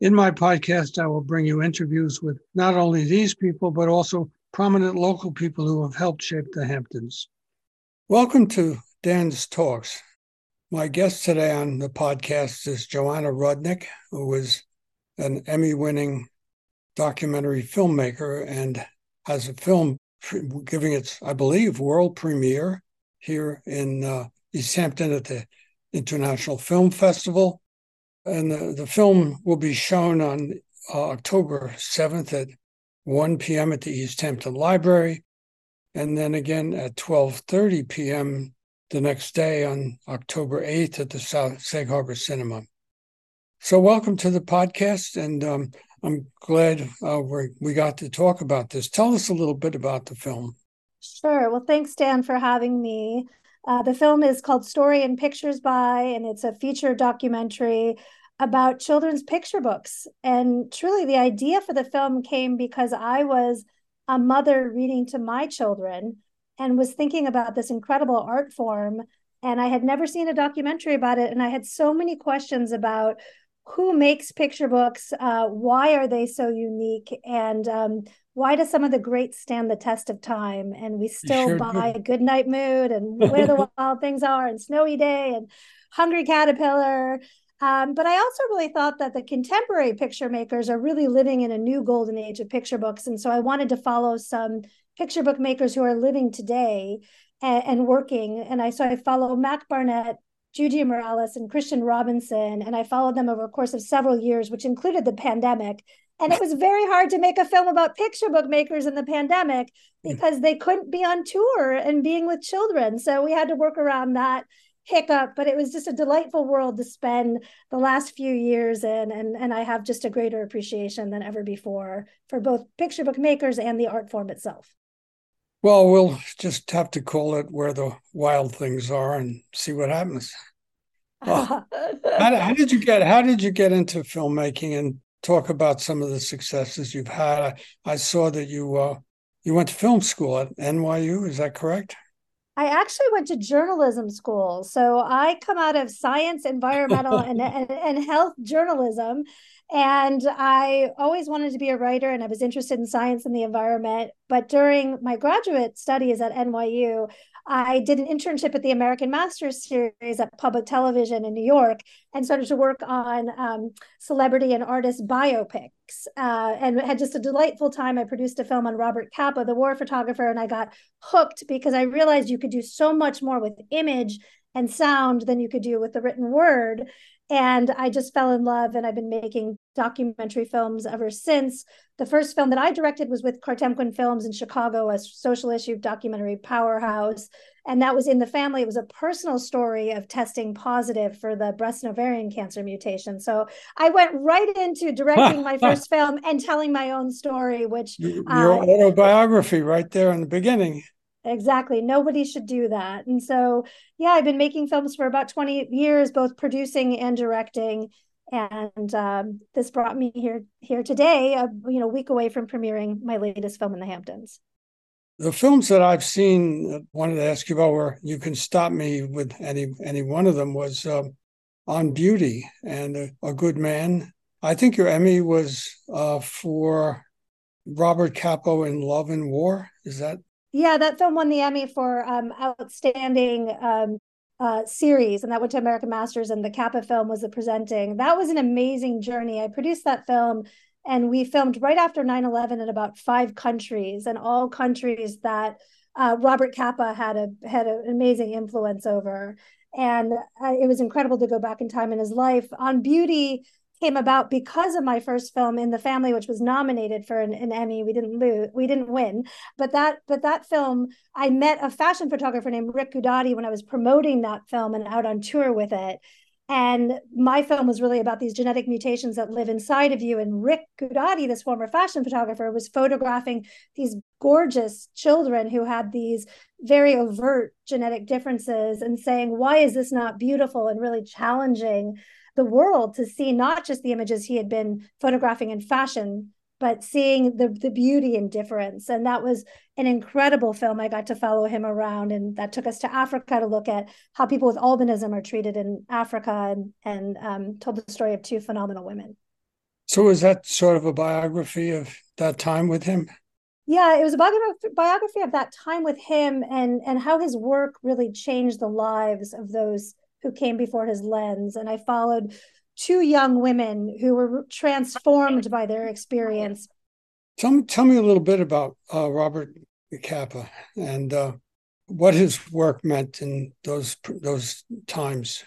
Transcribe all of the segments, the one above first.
In my podcast, I will bring you interviews with not only these people, but also prominent local people who have helped shape the Hamptons. Welcome to Dan's Talks. My guest today on the podcast is Joanna Rudnick, who is an Emmy winning documentary filmmaker and has a film giving its, I believe, world premiere here in uh, East Hampton at the International Film Festival and the, the film will be shown on uh, October 7th at 1 p.m. at the East Hampton Library, and then again at 12:30 p.m. the next day on October 8th at the South Sag Harbor Cinema. So, welcome to the podcast, and um, I'm glad uh, we we got to talk about this. Tell us a little bit about the film. Sure. Well, thanks, Dan, for having me. Uh, the film is called Story and Pictures by, and it's a feature documentary about children's picture books. And truly, the idea for the film came because I was a mother reading to my children and was thinking about this incredible art form. And I had never seen a documentary about it. And I had so many questions about who makes picture books, uh, why are they so unique, and um, why do some of the greats stand the test of time? And we still sure buy do. good night moon and where the wild things are and snowy day and hungry caterpillar. Um, but i also really thought that the contemporary picture makers are really living in a new golden age of picture books. And so i wanted to follow some picture book makers who are living today and, and working. And i so i follow mac barnett Yuyi Morales and Christian Robinson, and I followed them over a course of several years, which included the pandemic and it was very hard to make a film about picture book makers in the pandemic hmm. because they couldn't be on tour and being with children. So we had to work around that hiccup, but it was just a delightful world to spend the last few years in. And, and I have just a greater appreciation than ever before for both picture book makers and the art form itself. Well, we'll just have to call it where the wild things are and see what happens. how, how, did you get how did you get into filmmaking and talk about some of the successes you've had. I, I saw that you uh, you went to film school at NYU. Is that correct? I actually went to journalism school. So I come out of science, environmental, and, and, and health journalism. And I always wanted to be a writer and I was interested in science and the environment. But during my graduate studies at NYU, I did an internship at the American Masters series at public television in New York and started to work on um, celebrity and artist biopics uh, and had just a delightful time. I produced a film on Robert Capa, the war photographer, and I got hooked because I realized you could do so much more with image and sound than you could do with the written word. And I just fell in love, and I've been making documentary films ever since. The first film that I directed was with Kartemquin Films in Chicago, a social issue documentary powerhouse. And that was in the family. It was a personal story of testing positive for the breast and ovarian cancer mutation. So I went right into directing my first film and telling my own story, which your uh, autobiography right there in the beginning. Exactly. Nobody should do that. And so, yeah, I've been making films for about 20 years, both producing and directing. And um, this brought me here here today, a you know, week away from premiering my latest film in the Hamptons. The films that I've seen, uh, wanted to ask you about where you can stop me with any any one of them was uh, on Beauty and a, a, Good Man. I think your Emmy was uh, for Robert Capa in Love and War. Is that yeah, that film won the Emmy for um, outstanding um, uh, series, and that went to American Masters. And the Capa film was the presenting. That was an amazing journey. I produced that film, and we filmed right after 9-11 in about five countries, and all countries that uh, Robert Capa had a had an amazing influence over. And uh, it was incredible to go back in time in his life. On Beauty, came about because of my first film in the family which was nominated for an, an, emmy we didn't lose we didn't win but that but that film i met a fashion photographer named rick guidotti when i was promoting that film and out on tour with it And my film was really about these genetic mutations that live inside of you. And Rick Guidotti, this former fashion photographer, was photographing these gorgeous children who had these very overt genetic differences and saying, why is this not beautiful? And really challenging the world to see not just the images he had been photographing in fashion, but seeing the the beauty and difference. And that was an incredible film. I got to follow him around, and that took us to Africa to look at how people with albinism are treated in Africa, and and um, told the story of two phenomenal women. So, was that sort of a biography of that time with him? Yeah, it was a biography of that time with him, and and how his work really changed the lives of those who came before his lens. And I followed two young women who were transformed by their experience. Tell me, tell me a little bit about uh, Robert Capa and uh, what his work meant in those those times.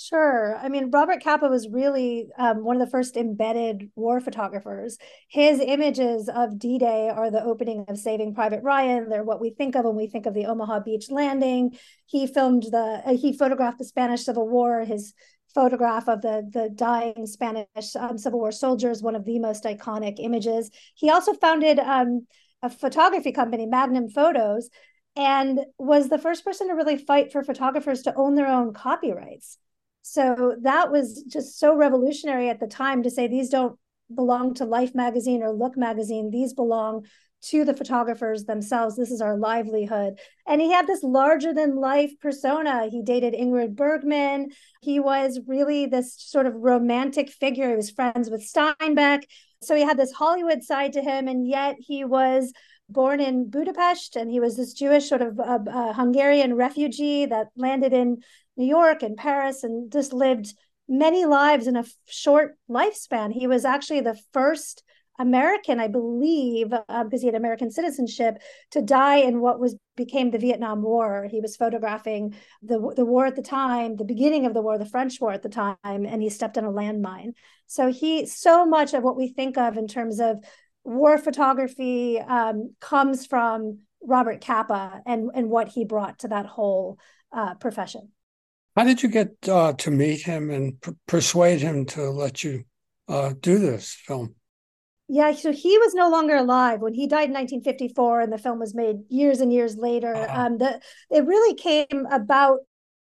Sure. I mean, Robert Capa was really um, one of the first embedded war photographers. His images of D Day are the opening of Saving Private Ryan. They're what we think of when we think of the Omaha Beach landing. He filmed the, uh, he photographed the Spanish Civil War. His photograph of the, the dying Spanish um, Civil War soldiers, one of the most iconic images. He also founded um, a photography company, Magnum Photos, and was the first person to really fight for photographers to own their own copyrights. So that was just so revolutionary at the time to say these don't belong to Life magazine or Look magazine. These belong to the photographers themselves. This is our livelihood. And he had this larger than life persona. He dated Ingrid Bergman. He was really this sort of romantic figure. He was friends with Steinbeck. So he had this Hollywood side to him. And yet he was born in Budapest and he was this Jewish sort of uh, uh, Hungarian refugee that landed in New York and Paris and just lived many lives in a short lifespan. He was actually the first American, I believe, uh, because he had American citizenship, to die in what was became the Vietnam War. He was photographing the the war at the time, the beginning of the war, the French war at the time, and he stepped on a landmine. So he, so much of what we think of in terms of war photography um, comes from Robert Capa and and what he brought to that whole uh, profession. How did you get uh, to meet him and p- persuade him to let you uh, do this film? Yeah, so he was no longer alive when he died in 1954, and the film was made years and years later. Uh-huh. Um, the it really came about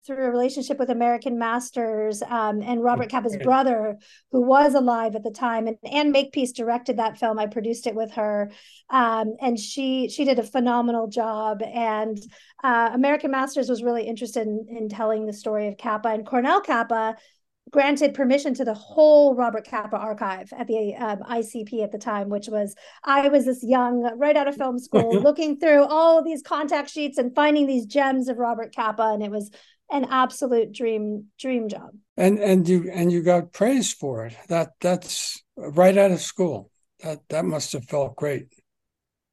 through a relationship with American Masters um, and Robert Capa's brother, who was alive at the time. And Anne Makepeace directed that film. I produced it with her, um, and she she did a phenomenal job. And uh, American Masters was really interested in, in telling the story of Capa and Cornell Capa granted permission to the whole Robert Capa archive at the um, ICP at the time, which was I was this young, right out of film school, looking through all these contact sheets and finding these gems of Robert Capa, and it was an absolute dream dream job. And and you and you got praise for it. That that's right out of school. That that must have felt great.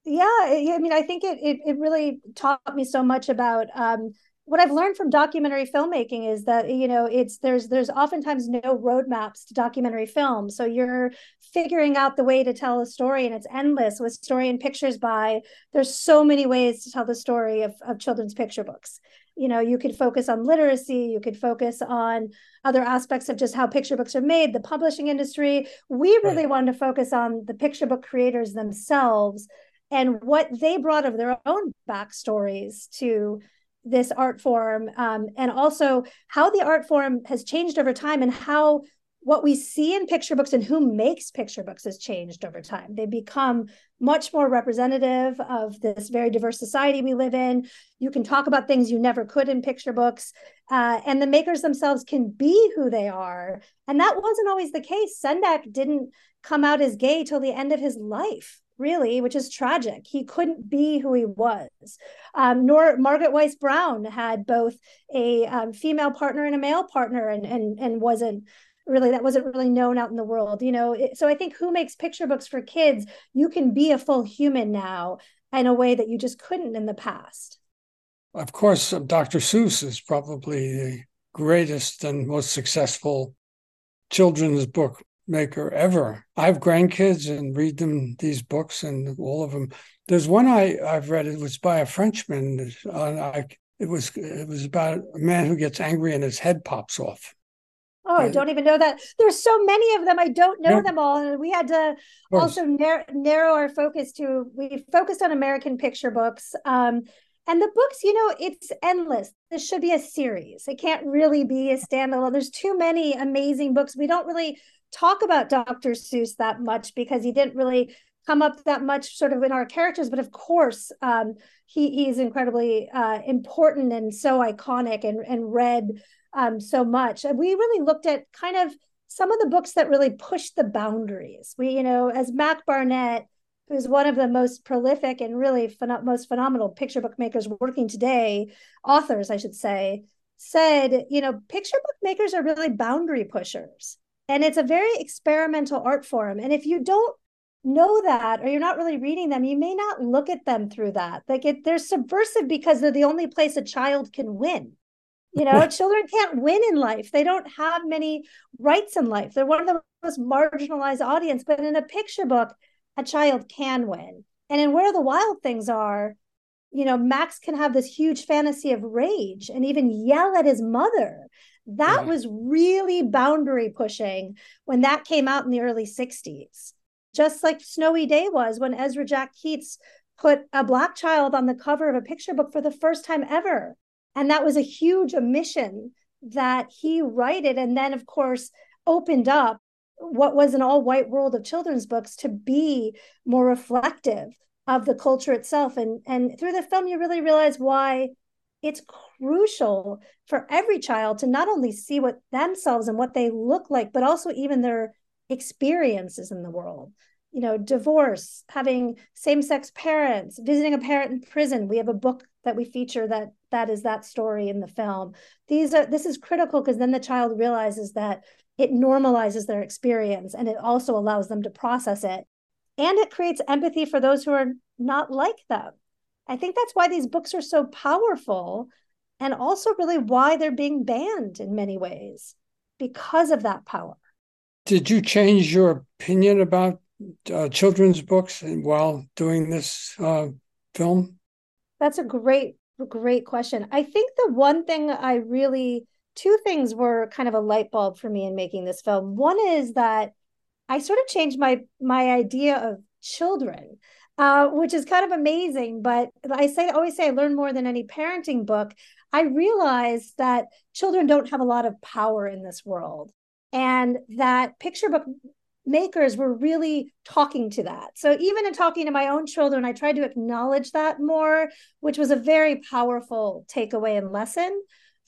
Yeah, I mean, I think it it, it really taught me so much about um, what I've learned from documentary filmmaking is that you know it's there's there's oftentimes no roadmaps to documentary film, so you're figuring out the way to tell a story, and it's endless with story and pictures by. There's so many ways to tell the story of of children's picture books. You know, you could focus on literacy, you could focus on other aspects of just how picture books are made, the publishing industry. We really right. wanted to focus on the picture book creators themselves and what they brought of their own backstories to this art form um, and also how the art form has changed over time and how what we see in picture books and who makes picture books has changed over time. They become much more representative of this very diverse society we live in. You can talk about things you never could in picture books, uh, and the makers themselves can be who they are. And that wasn't always the case. Sendak didn't come out as gay till the end of his life really, which is tragic. He couldn't be who he was. Um, nor Margaret Wise Brown had both a um, female partner and a male partner, and and and wasn't really that wasn't really known out in the world. You know, so I think who makes picture books for kids? You can be a full human now in a way that you just couldn't in the past. Of course, Dr. Seuss is probably the greatest and most successful children's book maker ever. I have grandkids and read them these books and all of them. There's one I I've read. It was by a Frenchman. Uh, I, it was it was about a man who gets angry and his head pops off. Oh, I don't even know that. There's so many of them. I don't know yeah. them all. And we had to also narrow, narrow our focus to, we focused on American picture books. Um, and the books, you know, it's endless. This should be a series. It can't really be a standalone. There's too many amazing books. We don't really talk about Dr. Seuss that much because he didn't really come up that much sort of in our characters. But of course, um, he, he's incredibly uh, important and so iconic and, and read um, so much. And we really looked at kind of some of the books that really pushed the boundaries. We, you know, as Mac Barnett, who's one of the most prolific and really most phenomenal picture book makers working today, authors, I should say, said, you know, picture book makers are really boundary pushers. And it's a very experimental art form. And if you don't know that or you're not really reading them, you may not look at them through that. Like it, they're subversive because they're the only place a child can win. You know, children can't win in life. They don't have many rights in life. They're one of the most marginalized audience. But in a picture book, a child can win. And in Where the Wild Things Are, you know, Max can have this huge fantasy of rage and even yell at his mother. That yeah. was really boundary pushing when that came out in the early 60s. Just like Snowy Day was when Ezra Jack Keats put a black child on the cover of a picture book for the first time ever and that was a huge omission that he righted and then of course opened up what was an all white world of children's books to be more reflective of the culture itself. And and through the film you really realize why it's crucial for every child to not only see what themselves and what they look like but also even their experiences in the world. You know divorce having same-sex parents visiting a parent in prison. We have a book that we feature that that is that story in the film. These are this is critical because then the child realizes that it normalizes their experience and it also allows them to process it. And it creates empathy for those who are not like them. I think that's why these books are so powerful and also really why they're being banned in many ways because of that power. Did you change your opinion about uh, children's books while doing this uh, film that's a great, great question. I think the one thing I really, two things were kind of a light bulb for me in making this film. One is that I sort of changed my my idea of children, uh, which is kind of amazing. But I say always say I learn more than any parenting book. I realized that children don't have a lot of power in this world, and that picture book makers were really talking to that. So even in talking to my own children, I tried to acknowledge that more, which was a very powerful takeaway and lesson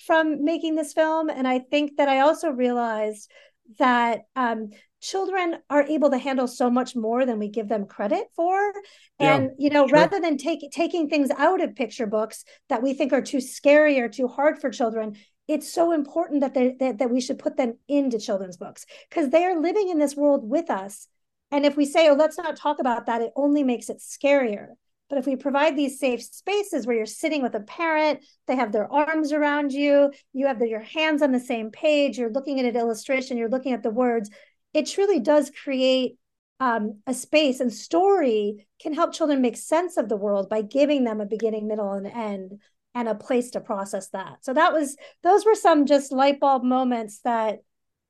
from making this film. And I think that I also realized that um, children are able to handle so much more than we give them credit for. And, yeah, you know, sure. rather than take, taking things out of picture books that we think are too scary or too hard for children, it's so important that they that, that we should put them into children's books because they are living in this world with us. And if we say oh let's not talk about that it only makes it scarier. But if we provide these safe spaces where you're sitting with a parent they have their arms around you you have the, your hands on the same page you're looking at an illustration you're looking at the words it truly does create um, a space. And story can help children make sense of the world by giving them a beginning middle and end and a place to process that. So that was those were some just light bulb moments that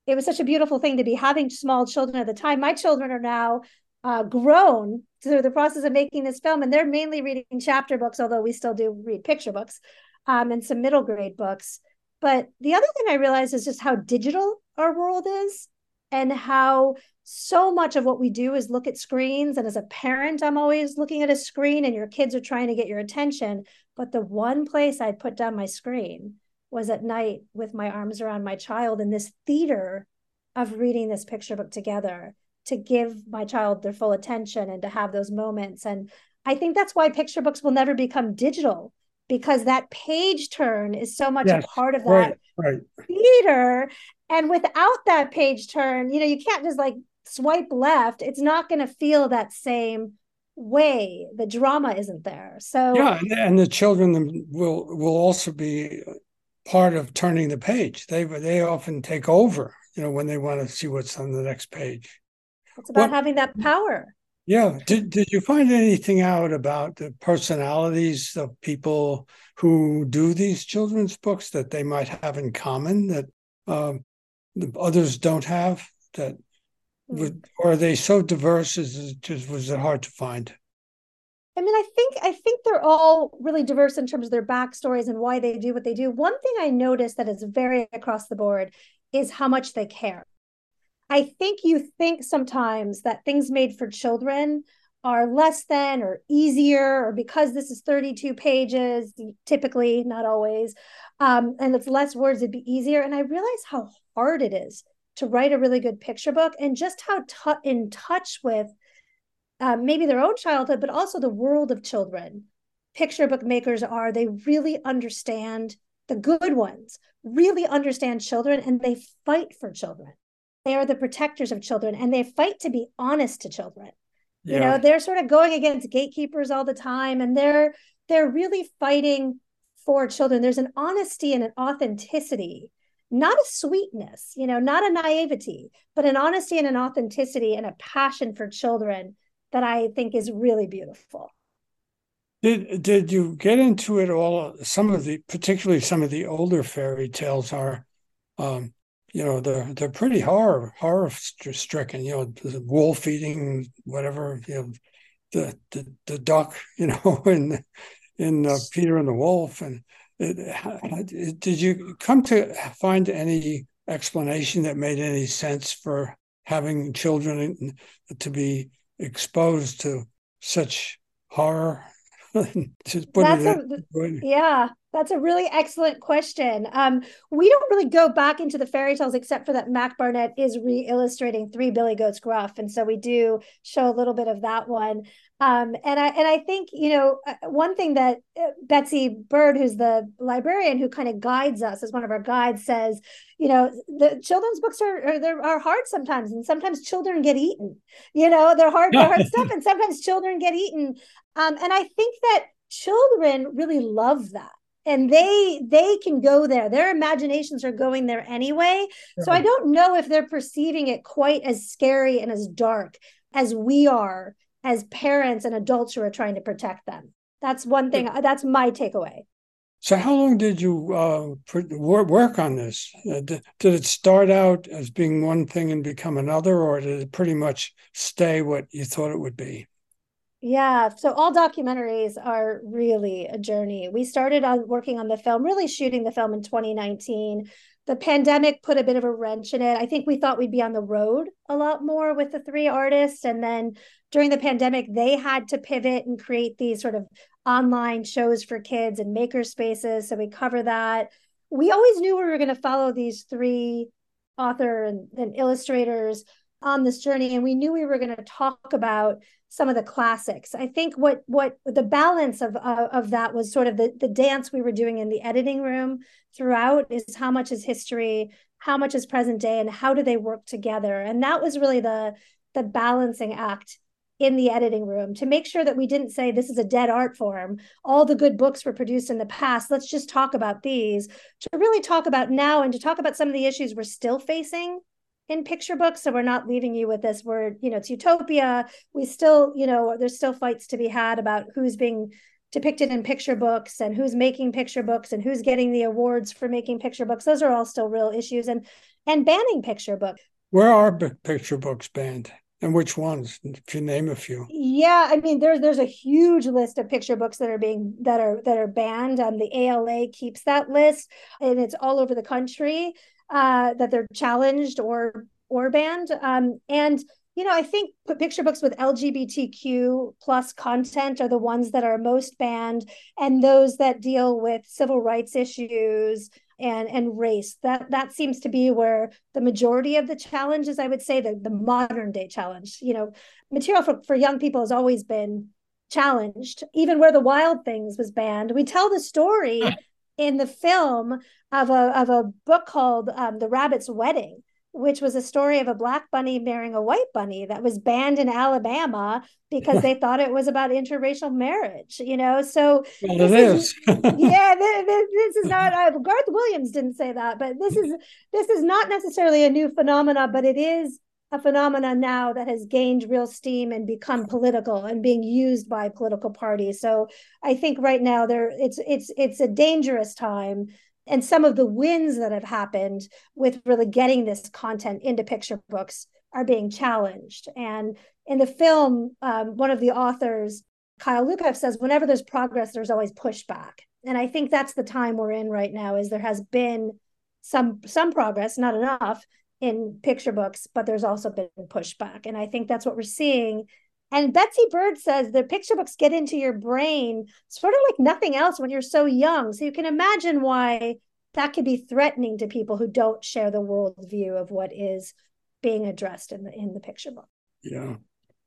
it was such a beautiful thing to be having small children at the time. My children are now uh, grown through the process of making this film, and they're mainly reading chapter books, although we still do read picture books um, and some middle grade books. But the other thing I realized is just how digital our world is and how so much of what we do is look at screens. And as a parent, I'm always looking at a screen, and your kids are trying to get your attention. But the one place I'd put down my screen was at night with my arms around my child in this theater of reading this picture book together to give my child their full attention and to have those moments. And I think that's why picture books will never become digital because that page turn is so much yes, a part of that right, right. theater. And without that page turn, you know, you can't just like swipe left, it's not going to feel that same way. The drama isn't there. So yeah, and the children will will also be part of turning the page. They they often take over, you know, when they want to see what's on the next page. It's about having that power. Yeah. Did did you find anything out about the personalities of people who do these children's books that they might have in common? That um, the others don't have that mm. or are they so diverse Is it just was it hard to find? I mean, I think I think they're all really diverse in terms of their backstories and why they do what they do. One thing I noticed that is very across the board is how much they care. I think you think sometimes that things made for children are less than or easier, or because this is 32 pages, typically, not always, um, and it's less words, it'd be easier. And I realize how hard it is to write a really good picture book and just how t- in touch with uh, maybe their own childhood, but also the world of children. Picture book makers are, they really understand the good ones, really understand children, and they fight for children. They are the protectors of children and they fight to be honest to children. Yeah. You know, they're sort of going against gatekeepers all the time and they're they're really fighting for children. There's an honesty and an authenticity, not a sweetness, you know, not a naivety, but an honesty and an authenticity and a passion for children that I think is really beautiful. Did did you get into it all? Some of the, particularly some of the older fairy tales, are, um, you know, they're they're pretty horror horror stricken. You know, the wolf eating whatever. You know, the the the duck. You know, in in uh, Peter and the Wolf. And Uh, did you come to find any explanation that made any sense for having children to be exposed to such horror. that's a, yeah, that's a really excellent question. Um, we don't really go back into the fairy tales except for that Mac Barnett is re-illustrating Three Billy Goats Gruff, and so we do show a little bit of that one. Um, and I and I think you know uh, one thing that uh, Betsy Bird, who's the librarian who kind of guides us as one of our guides, says, you know, the children's books are are, are hard sometimes, and sometimes children get eaten. You know, they're hard, they're hard stuff, and sometimes children get eaten. Um, and I think that children really love that and they they can go there their imaginations are going there anyway so i don't know if they're perceiving it quite as scary and as dark as we are as parents and adults who are trying to protect them. That's one thing. That's my takeaway. So, how long did you uh, work on this? Uh, did, did it start out as being one thing and become another, or did it pretty much stay what you thought it would be? Yeah, so all documentaries are really a journey. We started on working on the film, really shooting the film in 2019 the pandemic put a bit of a wrench in it. I think we thought we'd be on the road a lot more with the three artists. And then during the pandemic, they had to pivot and create these sort of online shows for kids and maker spaces. So we cover that. We always knew we were going to follow these three author and, and illustrators on this journey. And we knew we were going to talk about some of the classics. I think what what the balance of of that was sort of the the dance we were doing in the editing room throughout is how much is history, how much is present day, and how do they work together. And that was really the the balancing act in the editing room to make sure that we didn't say this is a dead art form. All the good books were produced in the past. Let's just talk about these to really talk about now and to talk about some of the issues we're still facing in picture books so we're not leaving you with this word you know it's utopia. We still you know there's still fights to be had about who's being depicted in picture books and who's making picture books and who's getting the awards for making picture books. Those are all still real issues and and banning picture books. Where are picture books banned? And which ones if you name a few? Yeah i mean there's there's a huge list of picture books that are being that are that are banned. Um, the ala keeps that list and it's all over the country uh, that they're challenged or or banned. Um, and you know, I think picture books with LGBTQ plus content are the ones that are most banned, and those that deal with civil rights issues and and race. That that seems to be where the majority of the challenges, I would say, the the modern day challenge. You know, material for, for young people has always been challenged. Even where the Wild Things was banned, we tell the story in the film of a of a book called um, The Rabbit's Wedding, which was a story of a black bunny marrying a white bunny that was banned in Alabama because they thought it was about interracial marriage. You know, so well, it is. is yeah, this, this, is not. Uh, Garth Williams didn't say that, but this is this is not necessarily a new phenomena, but it is a phenomenon now that has gained real steam and become political and being used by political parties. So I think right now there it's it's it's a dangerous time and some of the wins that have happened with really getting this content into picture books are being challenged. And in the film, um, one of the authors, Kyle Lukoff, says whenever there's progress, there's always pushback. And I think that's the time we're in right now. Is there has been some some progress, not enough in picture books, but there's also been pushback, and I think that's what we're seeing. And Betsy Bird says the picture books get into your brain sort of like nothing else when you're so young. So you can imagine why that could be threatening to people who don't share the worldview of what is being addressed in the in the picture book. Yeah.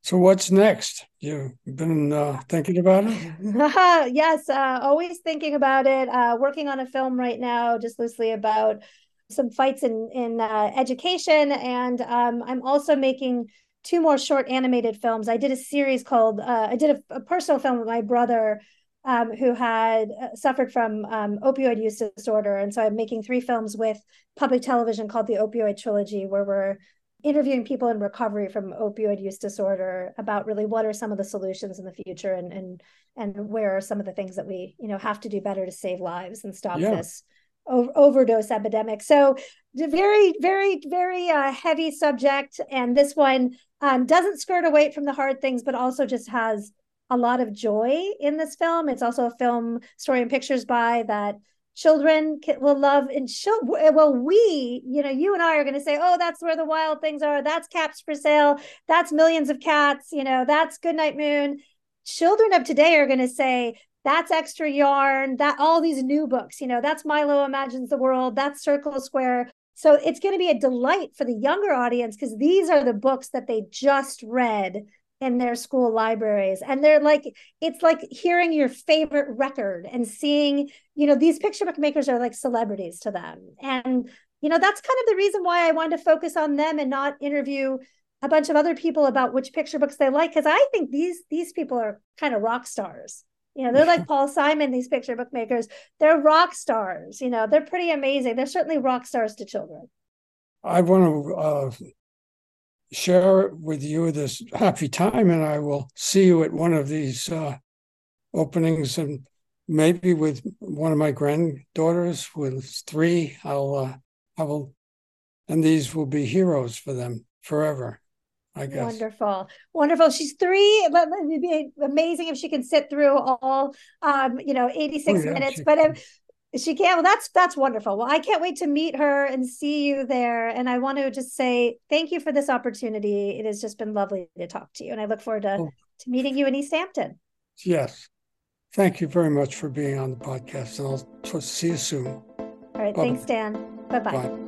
So what's next? You've been uh, thinking about it? yes, uh, always thinking about it. Uh, working on a film right now, just loosely about some fights in in uh, education, and um, I'm also making two more short animated films. I did a series called uh, I did a, a, personal film with my brother. Um, who had uh, suffered from um, opioid use disorder. And so I'm making three films with public television called the Opioid Trilogy, where we're interviewing people in recovery from opioid use disorder about really what are some of the solutions in the future and and and where are some of the things that we you know have to do better to save lives and stop yeah. this overdose epidemic. So very very very uh, heavy subject and this one um, doesn't skirt away from the hard things but also just has a lot of joy in this film. It's also a film story and pictures by that children will love and show well we you know you and i are going to say oh that's where the wild things are. That's caps for sale. That's millions of cats. You know that's goodnight moon. Children of today are going to say that's extra yarn that all these new books you know that's milo imagines the world that's circle square. So it's going to be a delight for the younger audience because these are the books that they just read in their school libraries. And they're like it's like hearing your favorite record and seeing you know these picture book makers are like celebrities to them. And you know that's kind of the reason why i wanted to focus on them and not interview a bunch of other people about which picture books they like because i think these these people are kind of rock stars you know they're like paul simon these picture book makers they're rock stars you know they're pretty amazing they're certainly rock stars to children i want to uh, share with you this happy time, and I will see you at one of these uh, openings, and maybe with one of my granddaughters with three. I'll uh, I will, and these will be heroes for them forever. I guess. Wonderful, wonderful. She's three, but it'd be amazing if she can sit through all, um, you know, eighty six oh, yeah, minutes. But if, she can. Well, that's that's wonderful. Well, I can't wait to meet her and see you there. And I want to just say thank you for this opportunity. It has just been lovely to talk to you, and I look forward to, oh. to meeting you in East Hampton. Yes, thank you very much for being on the podcast, and I'll see you soon. All right, Bye-bye. thanks, Dan. Bye-bye. bye bye